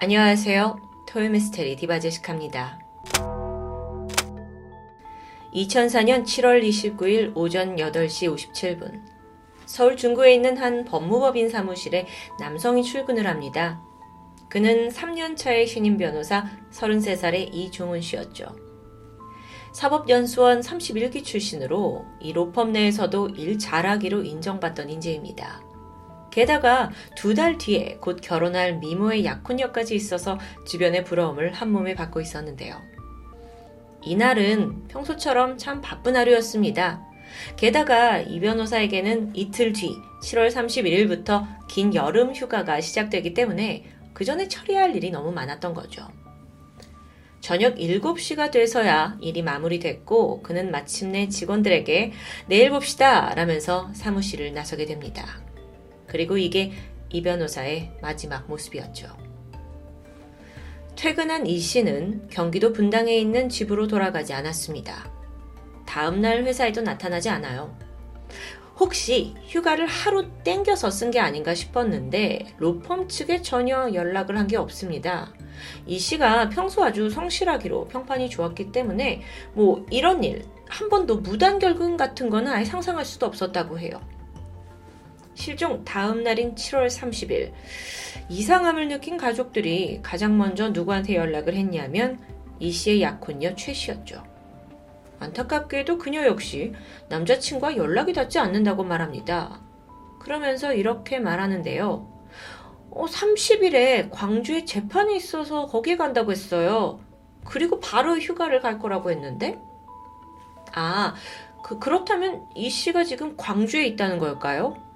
안녕하세요. 토요미스테리 디바제식합니다. 2004년 7월 29일 오전 8시 57분. 서울 중구에 있는 한 법무법인 사무실에 남성이 출근을 합니다. 그는 3년차의 신임 변호사 33살의 이종훈 씨였죠. 사법연수원 31기 출신으로 이 로펌 내에서도 일 잘하기로 인정받던 인재입니다. 게다가 두 달 뒤에 곧 결혼할 미모의 약혼녀까지 있어서 주변의 부러움을 한 몸에 받고 있었는데요. 이날은 평소처럼 참 바쁜 하루였습니다. 게다가 이 변호사에게는 이틀 뒤 7월 31일부터 긴 여름 휴가가 시작되기 때문에 그 전에 처리할 일이 너무 많았던 거죠. 저녁 7시가 돼서야 일이 마무리됐고 그는 마침내 직원들에게 내일 봅시다 라면서 사무실을 나서게 됩니다. 그리고 이게 이 변호사의 마지막 모습이었죠. 퇴근한 이 씨는 경기도 분당에 있는 집으로 돌아가지 않았습니다. 다음날 회사에도 나타나지 않아요. 혹시 휴가를 하루 땡겨서 쓴 게 아닌가 싶었는데 로펌 측에 전혀 연락을 한 게 없습니다. 이 씨가 평소 아주 성실하기로 평판이 좋았기 때문에 뭐 이런 일 한 번도 무단결근 같은 거는 아예 상상할 수도 없었다고 해요. 실종 다음 날인 7월 30일 이상함을 느낀 가족들이 가장 먼저 누구한테 연락을 했냐면 이 씨의 약혼녀 최 씨였죠. 안타깝게도 그녀 역시 남자친구와 연락이 닿지 않는다고 말합니다. 그러면서 이렇게 말하는데요. 어, 30일에 광주에 재판이 있어서 거기에 간다고 했어요. 그리고 바로 휴가를 갈 거라고 했는데? 아, 그, 그렇다면 이 씨가 지금 광주에 있다는 걸까요?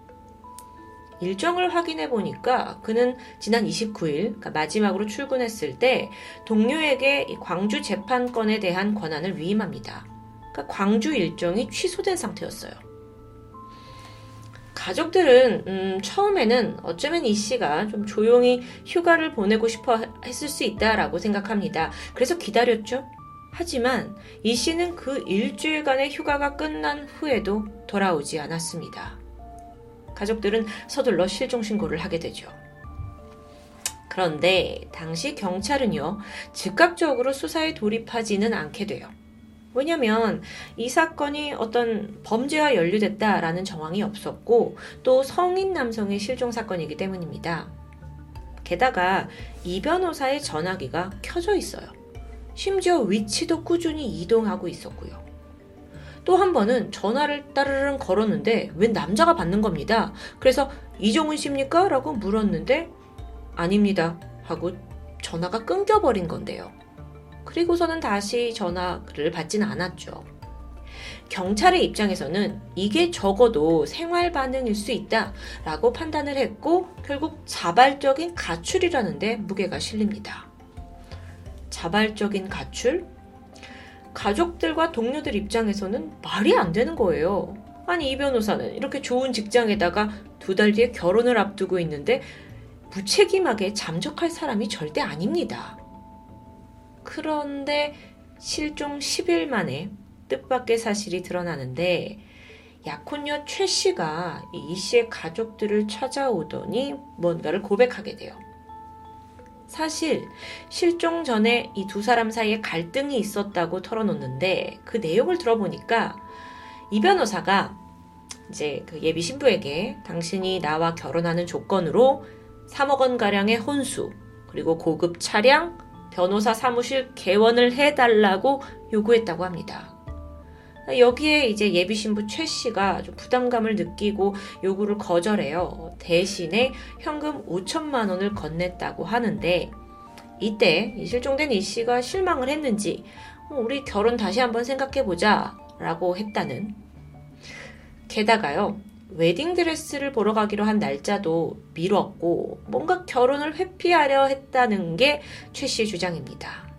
일정을 확인해 보니까 그는 지난 29일 그러니까 마지막으로 출근했을 때 동료에게 광주 재판권에 대한 권한을 위임합니다. 그러니까 광주 일정이 취소된 상태였어요. 가족들은 음, 처음에는 어쩌면 이 씨가 좀 조용히 휴가를 보내고 싶어 했을 수 있다라고 생각합니다. 그래서 기다렸죠. 하지만 이 씨는 그 일주일간의 휴가가 끝난 후에도 돌아오지 않았습니다. 가족들은 서둘러 실종 신고를 하게 되죠. 그런데 당시 경찰은요, 즉각적으로 수사에 돌입하지는 않게 돼요. 왜냐면 이 사건이 어떤 범죄와 연루됐다라는 정황이 없었고 또 성인 남성의 실종 사건이기 때문입니다. 게다가 이 변호사의 전화기가 켜져 있어요. 심지어 위치도 꾸준히 이동하고 있었고요. 또 한 번은 전화를 따르릉 걸었는데 웬 남자가 받는 겁니다. 그래서 이종훈 씨입니까? 라고 물었는데 아닙니다. 하고 전화가 끊겨버린 건데요. 그리고서는 다시 전화를 받지는 않았죠. 경찰의 입장에서는 이게 적어도 생활 반응일 수 있다 라고 판단을 했고 결국 자발적인 가출이라는데 무게가 실립니다. 자발적인 가출? 가족들과 동료들 입장에서는 말이 안 되는 거예요. 아니, 이 변호사는 이렇게 좋은 직장에다가 두 달 뒤에 결혼을 앞두고 있는데 무책임하게 잠적할 사람이 절대 아닙니다. 그런데 실종 10일 만에 뜻밖의 사실이 드러나는데 약혼녀 최 씨가 이 씨의 가족들을 찾아오더니 뭔가를 고백하게 돼요. 사실 실종 전에 이 두 사람 사이에 갈등이 있었다고 털어놓는데 그 내용을 들어보니까 이 변호사가 이제 그 예비 신부에게 당신이 나와 결혼하는 조건으로 3억 원 가량의 혼수 그리고 고급 차량 변호사 사무실 개원을 해달라고 요구했다고 합니다. 여기에 이제 예비 신부 최 씨가 좀 부담감을 느끼고 요구를 거절해요. 대신에 현금 5천만 원을 건넸다고 하는데 이때 실종된 이 씨가 실망을 했는지 어, 우리 결혼 다시 한번 생각해 보자 라고 했다는 게다가요 웨딩드레스를 보러 가기로 한 날짜도 미뤘고 뭔가 결혼을 회피하려 했다는 게 최 씨의 주장입니다.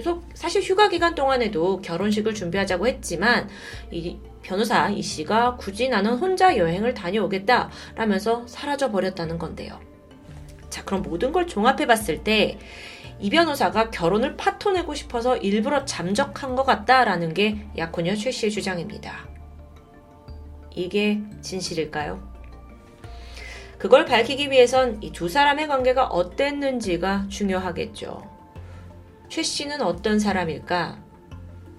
그래서 사실 휴가 기간 동안에도 결혼식을 준비하자고 했지만 이 변호사 이 씨가 굳이 나는 혼자 여행을 다녀오겠다 라면서 사라져 버렸다는 건데요. 자, 그럼 모든 걸 종합해 봤을 때 이 변호사가 결혼을 파토내고 싶어서 일부러 잠적한 것 같다라는 게 약혼녀 최 씨의 주장입니다. 이게 진실일까요? 그걸 밝히기 위해선 이 두 사람의 관계가 어땠는지가 중요하겠죠. 최 씨는 어떤 사람일까?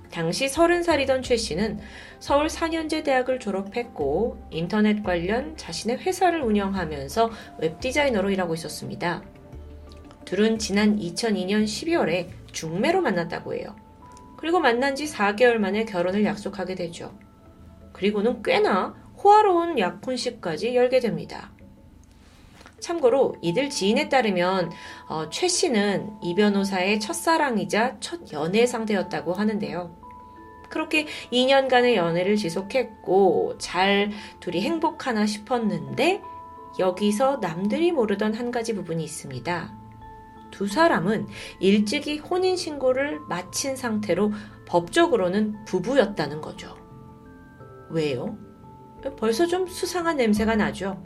당시 30살이던 최 씨는 서울 4년제 대학을 졸업했고 인터넷 관련 자신의 회사를 운영하면서 웹디자이너로 일하고 있었습니다. 둘은 지난 2002년 12월에 중매로 만났다고 해요. 그리고 만난 지 4개월 만에 결혼을 약속하게 되죠. 그리고는 꽤나 호화로운 약혼식까지 열게 됩니다. 참고로 이들 지인에 따르면 어, 최 씨는 이 변호사의 첫사랑이자 첫 연애 상대였다고 하는데요. 그렇게 2년간의 연애를 지속했고 잘 둘이 행복하나 싶었는데 여기서 남들이 모르던 한 가지 부분이 있습니다. 두 사람은 일찍이 혼인신고를 마친 상태로 법적으로는 부부였다는 거죠. 왜요? 벌써 좀 수상한 냄새가 나죠.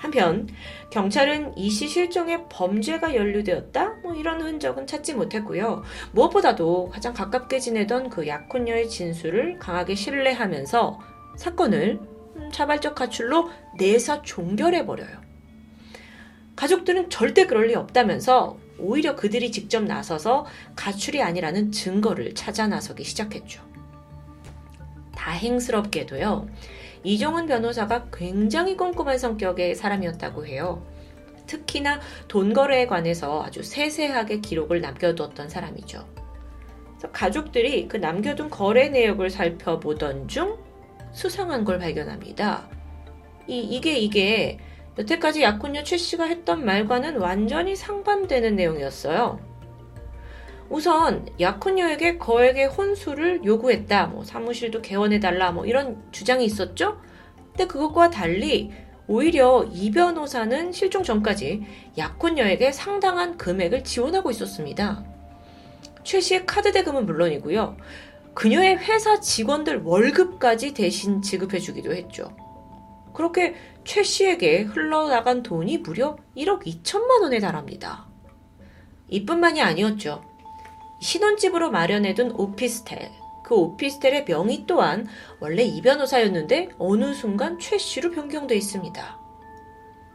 한편 경찰은 이 씨 실종에 범죄가 연루되었다 뭐 이런 흔적은 찾지 못했고요. 무엇보다도 가장 가깝게 지내던 그 약혼녀의 진술을 강하게 신뢰하면서 사건을 음, 자발적 가출로 내사 종결해 버려요. 가족들은 절대 그럴 리 없다면서 오히려 그들이 직접 나서서 가출이 아니라는 증거를 찾아 나서기 시작했죠. 다행스럽게도요. 이종훈 변호사가 굉장히 꼼꼼한 성격의 사람이었다고 해요. 특히나 돈 거래에 관해서 아주 세세하게 기록을 남겨두었던 사람이죠. 가족들이 그 남겨둔 거래 내역을 살펴보던 중 수상한 걸 발견합니다. 이, 이게 이게 여태까지 약혼녀 최 씨가 했던 말과는 완전히 상반되는 내용이었어요. 우선 약혼녀에게 거액의 혼수를 요구했다. 뭐 사무실도 개원해달라. 뭐 이런 주장이 있었죠. 근데 그것과 달리 오히려 이 변호사는 실종 전까지 약혼녀에게 상당한 금액을 지원하고 있었습니다. 최 씨의 카드 대금은 물론이고요. 그녀의 회사 직원들 월급까지 대신 지급해주기도 했죠. 그렇게 최 씨에게 흘러나간 돈이 무려 1억 2천만 원에 달합니다. 이뿐만이 아니었죠. 신혼집으로 마련해둔 오피스텔. 그 오피스텔의 명의 또한 원래 이 변호사였는데 어느 순간 최 씨로 변경돼 있습니다.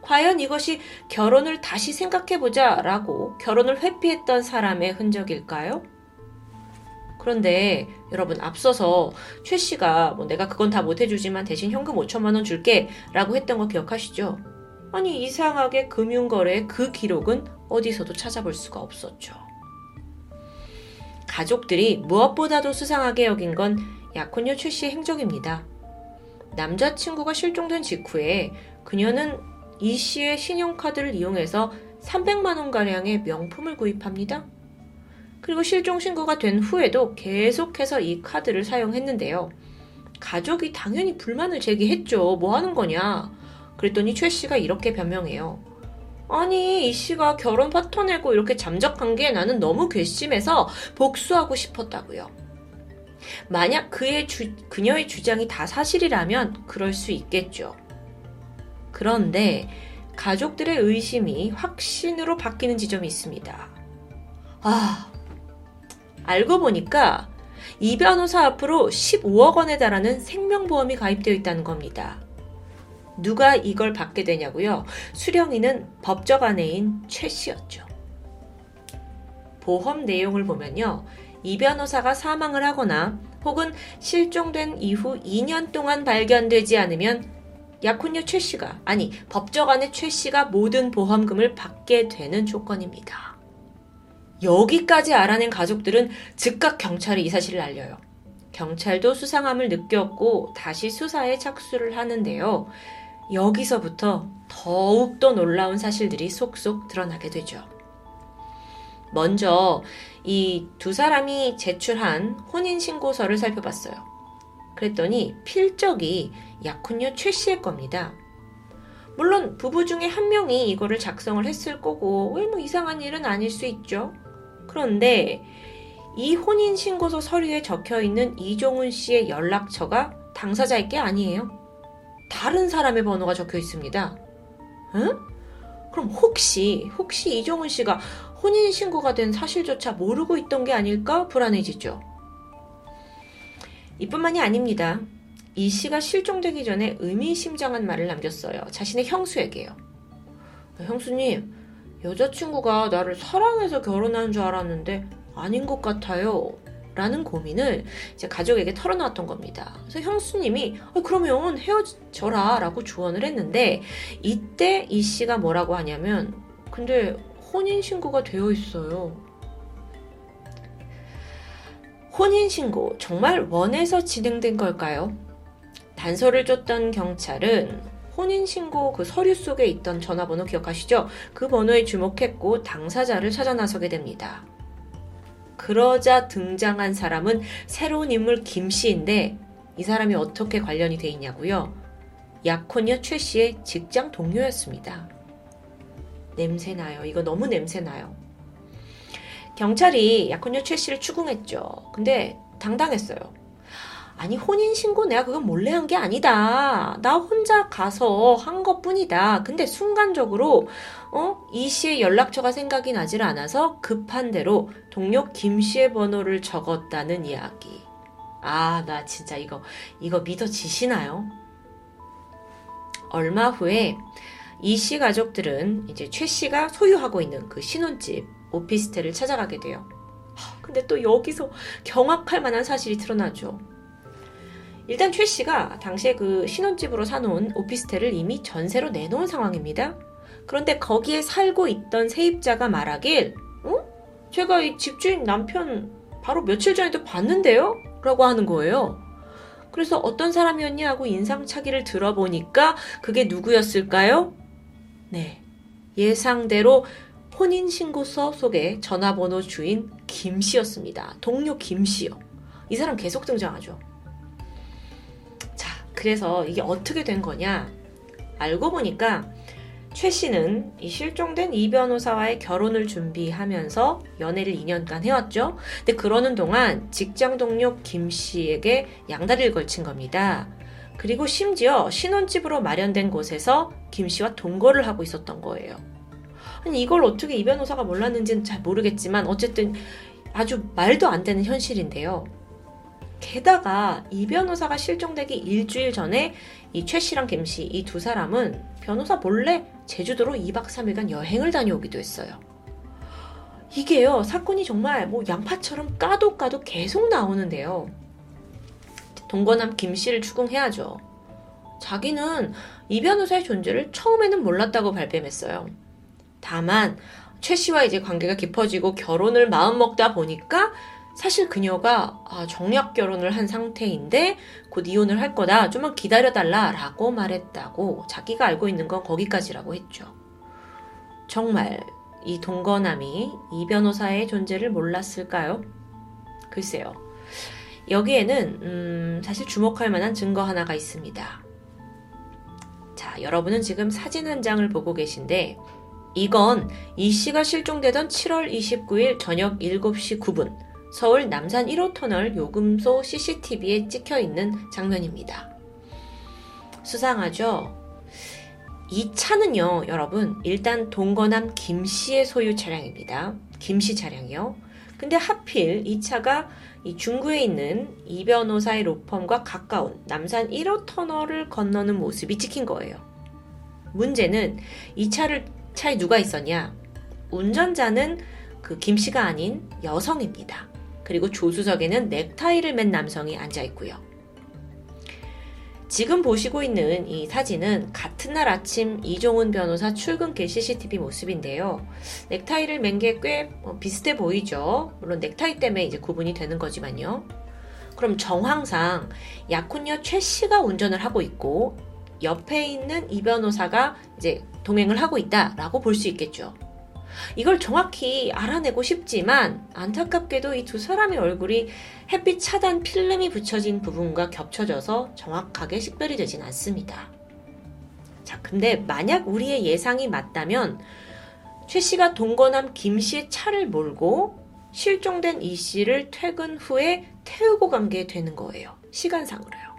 과연 이것이 결혼을 다시 생각해보자 라고 결혼을 회피했던 사람의 흔적일까요? 그런데 여러분 앞서서 최 씨가 뭐 내가 그건 다 못해주지만 대신 현금 5천만 원 줄게 라고 했던 거 기억하시죠? 아니 이상하게 금융거래의 그 기록은 어디서도 찾아볼 수가 없었죠. 가족들이 무엇보다도 수상하게 여긴 건 약혼녀 최 씨의 행적입니다. 남자친구가 실종된 직후에 그녀는 이 씨의 신용카드를 이용해서 300만원가량의 명품을 구입합니다. 그리고 실종 신고가 된 후에도 계속해서 이 카드를 사용했는데요. 가족이 당연히 불만을 제기했죠. 뭐 하는 거냐. 그랬더니 최 씨가 이렇게 변명해요. 아니, 이 씨가 결혼 파토 내고 이렇게 잠적한 게 나는 너무 괘씸해서 복수하고 싶었다고요. 만약 그의 주, 그녀의 주장이 다 사실이라면 그럴 수 있겠죠. 그런데 가족들의 의심이 확신으로 바뀌는 지점이 있습니다. 아, 알고 보니까 이 변호사 앞으로 15억 원에 달하는 생명보험이 가입되어 있다는 겁니다. 누가 이걸 받게 되냐고요? 수령이는 법적 아내인 최 씨였죠. 보험 내용을 보면요. 이 변호사가 사망을 하거나 혹은 실종된 이후 2년 동안 발견되지 않으면 약혼녀 최 씨가, 아니, 법적 아내 최 씨가 모든 보험금을 받게 되는 조건입니다. 여기까지 알아낸 가족들은 즉각 경찰에 이 사실을 알려요. 경찰도 수상함을 느꼈고 다시 수사에 착수를 하는데요. 여기서부터 더욱더 놀라운 사실들이 속속 드러나게 되죠. 먼저 이 두 사람이 제출한 혼인신고서를 살펴봤어요. 그랬더니 필적이 약혼녀 최 씨의 겁니다. 물론 부부 중에 한 명이 이거를 작성을 했을 거고 왜 뭐 이상한 일은 아닐 수 있죠. 그런데 이 혼인신고서 서류에 적혀 있는 이종훈 씨의 연락처가 당사자의 게 아니에요. 다른 사람의 번호가 적혀 있습니다. 응? 그럼 혹시, 혹시 이종훈 씨가 혼인 신고가 된 사실조차 모르고 있던 게 아닐까 불안해지죠. 이뿐만이 아닙니다. 이 씨가 실종되기 전에 의미심장한 말을 남겼어요. 자신의 형수에게요. 형수님, 여자친구가 나를 사랑해서 결혼한 줄 알았는데 아닌 것 같아요. 라는 고민을 이제 가족에게 털어놓았던 겁니다. 그래서 형수님이 어, 그러면 헤어져라 라고 조언을 했는데 이때 이 씨가 뭐라고 하냐면 근데 혼인신고가 되어 있어요. 혼인신고 정말 원해서 진행된 걸까요? 단서를 줬던 경찰은 혼인신고 그 서류 속에 있던 전화번호 기억하시죠? 그 번호에 주목했고 당사자를 찾아 나서게 됩니다. 그러자 등장한 사람은 새로운 인물 김 씨인데 이 사람이 어떻게 관련이 돼 있냐고요? 약혼녀 최 씨의 직장 동료였습니다. 냄새나요. 이거 너무 냄새나요. 경찰이 약혼녀 최 씨를 추궁했죠. 근데 당당했어요. 아니 혼인 신고 내가 그건 몰래 한 게 아니다. 나 혼자 가서 한 것뿐이다. 근데 순간적으로 어? 이 씨의 연락처가 생각이 나질 않아서 급한 대로 동료 김 씨의 번호를 적었다는 이야기. 아, 나 진짜 이거 이거 믿어지시나요? 얼마 후에 이 씨 가족들은 이제 최 씨가 소유하고 있는 그 신혼집 오피스텔을 찾아가게 돼요. 근데 또 여기서 경악할 만한 사실이 드러나죠. 일단 최 씨가 당시에 그 신혼집으로 사놓은 오피스텔을 이미 전세로 내놓은 상황입니다. 그런데 거기에 살고 있던 세입자가 말하길, 어? 제가 이 집주인 남편 바로 며칠 전에도 봤는데요? 라고 하는 거예요. 그래서 어떤 사람이었냐 하고 인상착의를 들어보니까 그게 누구였을까요? 네. 예상대로 혼인신고서 속에 전화번호 주인 김 씨였습니다. 동료 김 씨요. 이 사람 계속 등장하죠. 그래서 이게 어떻게 된 거냐? 알고 보니까 최 씨는 이 실종된 이 변호사와의 결혼을 준비하면서 연애를 2년간 해왔죠. 근데 그러는 동안 직장 동료 김 씨에게 양다리를 걸친 겁니다. 그리고 심지어 신혼집으로 마련된 곳에서 김 씨와 동거를 하고 있었던 거예요. 아니 이걸 어떻게 이 변호사가 몰랐는지는 잘 모르겠지만 어쨌든 아주 말도 안 되는 현실인데요. 게다가 이 변호사가 실종되기 일주일 전에 이 최 씨랑 김 씨 이 두 사람은 변호사 몰래 제주도로 2박 3일간 여행을 다녀오기도 했어요. 이게요, 사건이 정말 뭐 양파처럼 까도 까도 계속 나오는데요. 동거남 김 씨를 추궁해야죠. 자기는 이 변호사의 존재를 처음에는 몰랐다고 발뺌했어요. 다만, 최 씨와 이제 관계가 깊어지고 결혼을 마음먹다 보니까 사실 그녀가 아, 정략 결혼을 한 상태인데 곧 이혼을 할 거다. 좀만 기다려달라 라고 말했다고 자기가 알고 있는 건 거기까지라고 했죠. 정말 이 동거남이 이 변호사의 존재를 몰랐을까요? 글쎄요. 여기에는 음, 사실 주목할 만한 증거 하나가 있습니다. 자, 여러분은 지금 사진 한 장을 보고 계신데 이건 이 씨가 실종되던 7월 29일 저녁 7시 9분 서울 남산 1호 터널 요금소 CCTV에 찍혀 있는 장면입니다. 수상하죠? 이 차는요, 여러분, 일단 동거남 김 씨의 소유 차량입니다. 김씨 차량이요. 근데 하필 이 차가 이 중구에 있는 이 변호사의 로펌과 가까운 남산 1호 터널을 건너는 모습이 찍힌 거예요. 문제는 이 차를 차에 누가 있었냐? 운전자는 그 김 씨가 아닌 여성입니다. 그리고 조수석에는 넥타이를 맨 남성이 앉아 있고요. 지금 보시고 있는 이 사진은 같은 날 아침 이종훈 변호사 출근길 CCTV 모습인데요. 넥타이를 맨 게꽤 어, 비슷해 보이죠. 물론 넥타이 때문에 이제 구분이 되는 거지만요. 그럼 정황상 약혼녀 최 씨가 운전을 하고 있고 옆에 있는 이 변호사가 이제 동행을 하고 있다라고 볼 수 있겠죠. 이걸 정확히 알아내고 싶지만 안타깝게도 이 두 사람의 얼굴이 햇빛 차단 필름이 붙여진 부분과 겹쳐져서 정확하게 식별이 되진 않습니다. 자, 근데 만약 우리의 예상이 맞다면 최 씨가 동거남 김 씨의 차를 몰고 실종된 이 씨를 퇴근 후에 태우고 간 게 되는 거예요. 시간상으로요.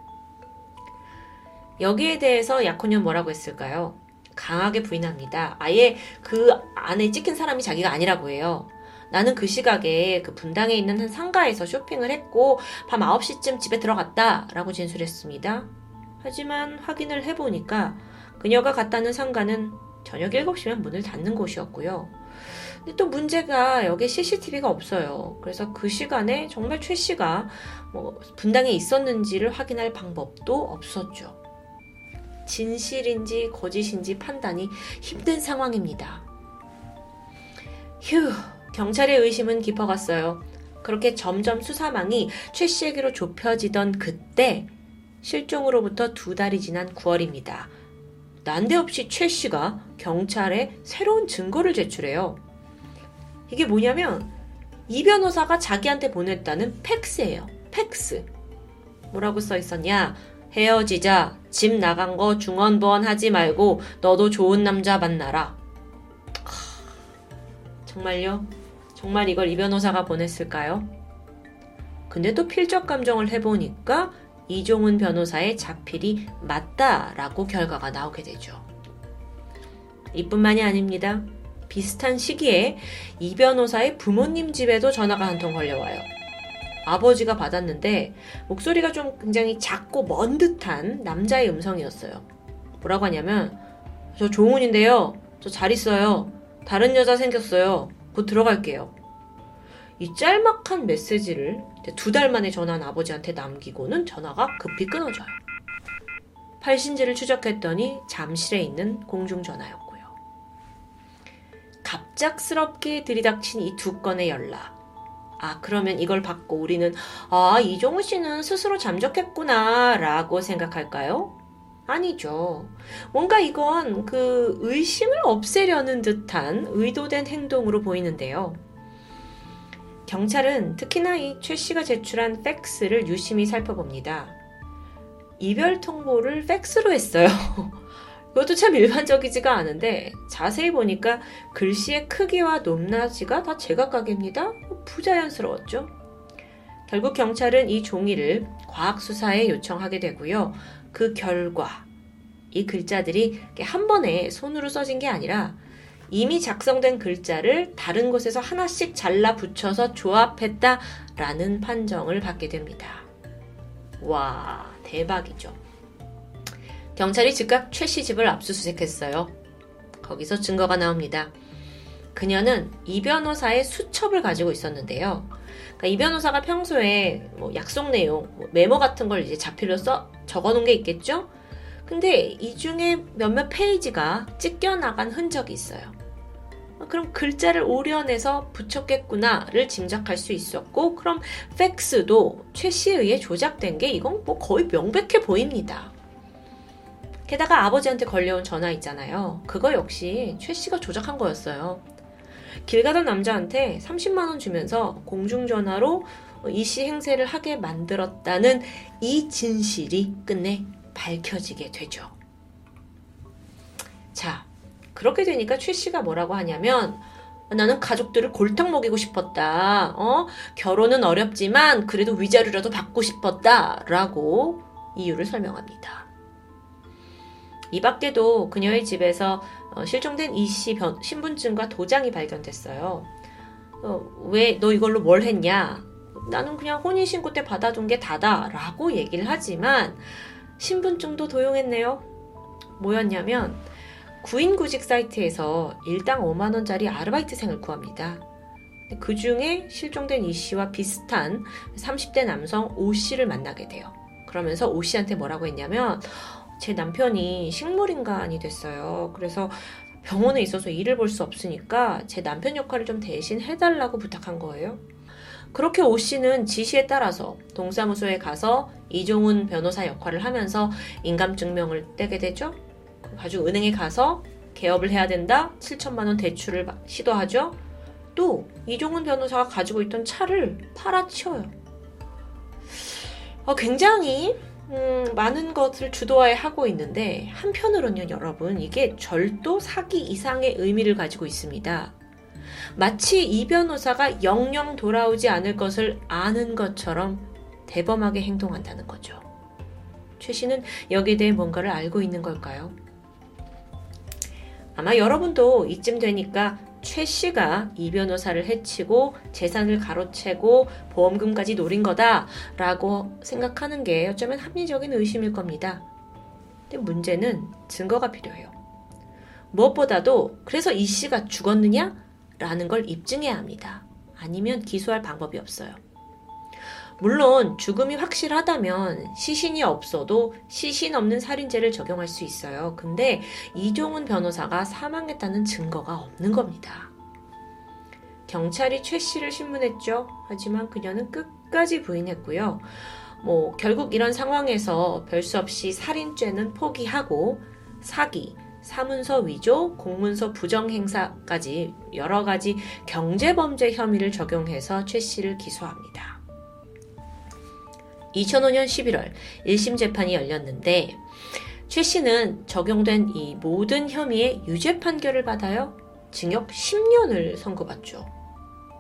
여기에 대해서 약혼녀 뭐라고 했을까요? 강하게 부인합니다. 아예 그 안에 찍힌 사람이 자기가 아니라고 해요. 나는 그 시각에 그 분당에 있는 한 상가에서 쇼핑을 했고 밤 9시쯤 집에 들어갔다 라고 진술했습니다. 하지만 확인을 해보니까 그녀가 갔다는 상가는 저녁 7시면 문을 닫는 곳이었고요. 근데 또 문제가 여기 CCTV가 없어요. 그래서 그 시간에 정말 최 씨가 뭐 분당에 있었는지를 확인할 방법도 없었죠. 진실인지 거짓인지 판단이 힘든 상황입니다. 휴, 경찰의 의심은 깊어갔어요. 그렇게 점점 수사망이 최 씨에게로 좁혀지던 그때 실종으로부터 두 달이 지난 9월입니다. 난데없이 최 씨가 경찰에 새로운 증거를 제출해요. 이게 뭐냐면 이 변호사가 자기한테 보냈다는 팩스예요. 팩스. 뭐라고 써 있었냐? 헤어지자. 집 나간 거 중언부언 하지 말고 너도 좋은 남자 만나라. 정말요? 정말 이걸 이 변호사가 보냈을까요? 근데 또 필적 감정을 해보니까 이종훈 변호사의 자필이 맞다라고 결과가 나오게 되죠. 이뿐만이 아닙니다. 비슷한 시기에 이 변호사의 부모님 집에도 전화가 한 통 걸려와요. 아버지가 받았는데 목소리가 좀 굉장히 작고 먼 듯한 남자의 음성이었어요. 뭐라고 하냐면 저 종훈인데요. 저 잘 있어요. 다른 여자 생겼어요. 곧 들어갈게요. 이 짤막한 메시지를 두 달 만에 전화한 아버지한테 남기고는 전화가 급히 끊어져요. 팔신지를 추적했더니 잠실에 있는 공중전화였고요. 갑작스럽게 들이닥친 이 두 건의 연락. 아, 그러면 이걸 받고 우리는, 아, 이종우 씨는 스스로 잠적했구나, 라고 생각할까요? 아니죠. 뭔가 이건 그 의심을 없애려는 듯한 의도된 행동으로 보이는데요. 경찰은 특히나 이 최 씨가 제출한 팩스를 유심히 살펴봅니다. 이별 통보를 팩스로 했어요. 이것도 참 일반적이지가 않은데 자세히 보니까 글씨의 크기와 높낮이가 다 제각각입니다. 부자연스러웠죠. 결국 경찰은 이 종이를 과학수사에 요청하게 되고요. 그 결과 이 글자들이 한 번에 손으로 써진 게 아니라 이미 작성된 글자를 다른 곳에서 하나씩 잘라 붙여서 조합했다라는 판정을 받게 됩니다. 와, 대박이죠. 경찰이 즉각 최 씨 집을 압수수색했어요. 거기서 증거가 나옵니다. 그녀는 이 변호사의 수첩을 가지고 있었는데요. 그러니까 이 변호사가 평소에 뭐 약속 내용, 뭐 메모 같은 걸 이제 자필로 써 적어 놓은 게 있겠죠? 근데 이 중에 몇몇 페이지가 찢겨 나간 흔적이 있어요. 그럼 글자를 오려내서 붙였겠구나를 짐작할 수 있었고, 그럼 팩스도 최 씨에 의해 조작된 게 이건 뭐 거의 명백해 보입니다. 게다가 아버지한테 걸려온 전화 있잖아요. 그거 역시 최 씨가 조작한 거였어요. 길 가던 남자한테 30만원 주면서 공중전화로 이 씨 행세를 하게 만들었다는 이 진실이 끝내 밝혀지게 되죠. 자, 그렇게 되니까 최 씨가 뭐라고 하냐면 나는 가족들을 골탕 먹이고 싶었다. 어? 결혼은 어렵지만 그래도 위자료라도 받고 싶었다. 라고 이유를 설명합니다. 이 밖에도 그녀의 집에서 어, 실종된 이 씨 신분증과 도장이 발견됐어요. 어, 왜 너 이걸로 뭘 했냐? 나는 그냥 혼인신고 때 받아둔 게 다다 라고 얘기를 하지만 신분증도 도용했네요. 뭐였냐면 구인구직 사이트에서 일당 5만원짜리 아르바이트생을 구합니다. 그 중에 실종된 이 씨와 비슷한 30대 남성 오 씨를 만나게 돼요. 그러면서 오 씨한테 뭐라고 했냐면 제 남편이 식물인간이 됐어요. 그래서 병원에 있어서 일을 볼 수 없으니까 제 남편 역할을 좀 대신 해달라고 부탁한 거예요. 그렇게 오 씨는 지시에 따라서 동사무소에 가서 이종훈 변호사 역할을 하면서 인감증명을 떼게 되죠. 가지고 은행에 가서 개업을 해야 된다. 7천만 원 대출을 시도하죠. 또 이종훈 변호사가 가지고 있던 차를 팔아치워요. 어, 굉장히 음, 많은 것을 주도하에 하고 있는데 한편으로는 여러분 이게 절도 사기 이상의 의미를 가지고 있습니다. 마치 이 변호사가 영영 돌아오지 않을 것을 아는 것처럼 대범하게 행동한다는 거죠. 최 씨는 여기에 대해 뭔가를 알고 있는 걸까요? 아마 여러분도 이쯤 되니까 최 씨가 이 변호사를 해치고 재산을 가로채고 보험금까지 노린 거다라고 생각하는 게 어쩌면 합리적인 의심일 겁니다. 근데 문제는 증거가 필요해요. 무엇보다도 그래서 이 씨가 죽었느냐? 라는 걸 입증해야 합니다. 아니면 기소할 방법이 없어요. 물론 죽음이 확실하다면 시신이 없어도 시신 없는 살인죄를 적용할 수 있어요. 근데 이종훈 변호사가 사망했다는 증거가 없는 겁니다. 경찰이 최 씨를 신문했죠. 하지만 그녀는 끝까지 부인했고요. 뭐 결국 이런 상황에서 별수 없이 살인죄는 포기하고 사기, 사문서 위조, 공문서 부정 행사까지 여러 가지 경제범죄 혐의를 적용해서 최 씨를 기소합니다. 2005년 11월 1심 재판이 열렸는데 최 씨는 적용된 이 모든 혐의의 유죄 판결을 받아요. 징역 10년을 선고받죠.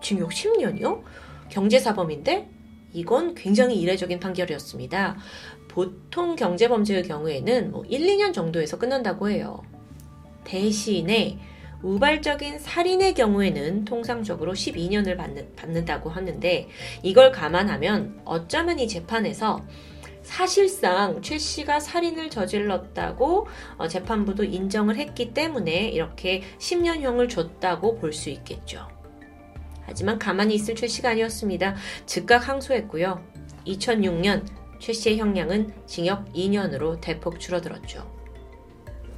징역 10년이요? 경제사범인데 이건 굉장히 이례적인 판결이었습니다. 보통 경제범죄의 경우에는 뭐 1, 2년 정도에서 끝난다고 해요. 대신에 우발적인 살인의 경우에는 통상적으로 12년을 받는, 받는다고 하는데 이걸 감안하면 어쩌면 이 재판에서 사실상 최 씨가 살인을 저질렀다고 어, 재판부도 인정을 했기 때문에 이렇게 10년형을 줬다고 볼 수 있겠죠. 하지만 가만히 있을 최 씨가 아니었습니다. 즉각 항소했고요. 2006년 최 씨의 형량은 징역 2년으로 대폭 줄어들었죠.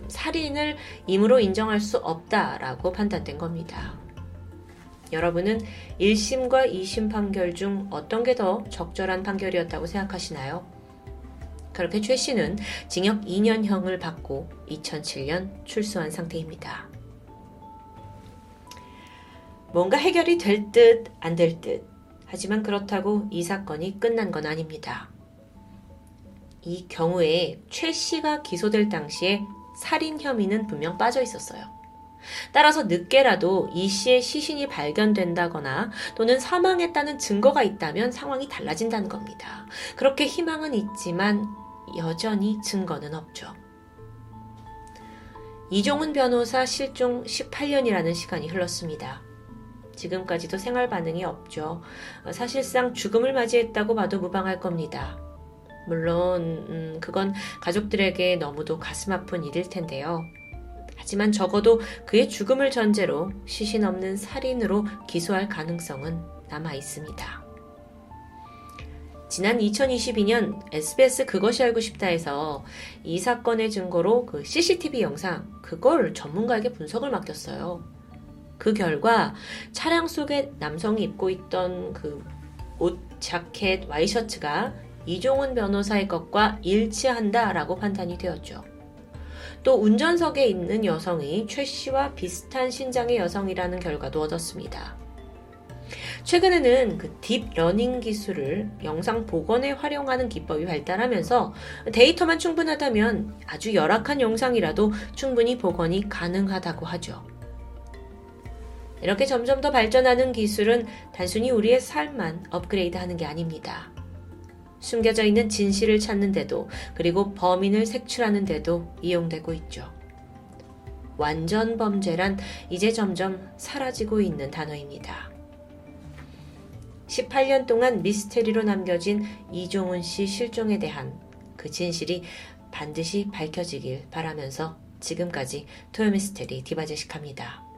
살인을 임으로 인정할 수 없다라고 판단된 겁니다. 여러분은 1심과 2심 판결 중 어떤 게 더 적절한 판결이었다고 생각하시나요? 그렇게 최 씨는 징역 2년형을 받고 2007년 출소한 상태입니다. 뭔가 해결이 될 듯, 안 될 듯. 하지만 그렇다고 이 사건이 끝난 건 아닙니다. 이 경우에 최 씨가 기소될 당시에 살인 혐의는 분명 빠져 있었어요. 따라서 늦게라도 이 씨의 시신이 발견된다거나 또는 사망했다는 증거가 있다면 상황이 달라진다는 겁니다. 그렇게 희망은 있지만 여전히 증거는 없죠. 이종훈 변호사 실종 18년이라는 시간이 흘렀습니다. 지금까지도 생활 반응이 없죠. 사실상 죽음을 맞이했다고 봐도 무방할 겁니다. 물론 음, 그건 가족들에게 너무도 가슴 아픈 일일 텐데요. 하지만 적어도 그의 죽음을 전제로 시신 없는 살인으로 기소할 가능성은 남아 있습니다. 지난 2022년 SBS 그것이 알고 싶다에서 이 사건의 증거로 그 CCTV 영상 그걸 전문가에게 분석을 맡겼어요. 그 결과 차량 속에 남성이 입고 있던 그 옷, 자켓, 와이셔츠가 이종훈 변호사의 것과 일치한다라고 판단이 되었죠. 또 운전석에 있는 여성이 최 씨와 비슷한 신장의 여성이라는 결과도 얻었습니다. 최근에는 그 deep learning 기술을 영상 복원에 활용하는 기법이 발달하면서 데이터만 충분하다면 아주 열악한 영상이라도 충분히 복원이 가능하다고 하죠. 이렇게 점점 더 발전하는 기술은 단순히 우리의 삶만 업그레이드 하는 게 아닙니다. 숨겨져 있는 진실을 찾는데도 그리고 범인을 색출하는데도 이용되고 있죠. 완전 범죄란 이제 점점 사라지고 있는 단어입니다. 18년 동안 미스테리로 남겨진 이종훈 씨 실종에 대한 그 진실이 반드시 밝혀지길 바라면서 지금까지 토요미스테리 디바제식합니다.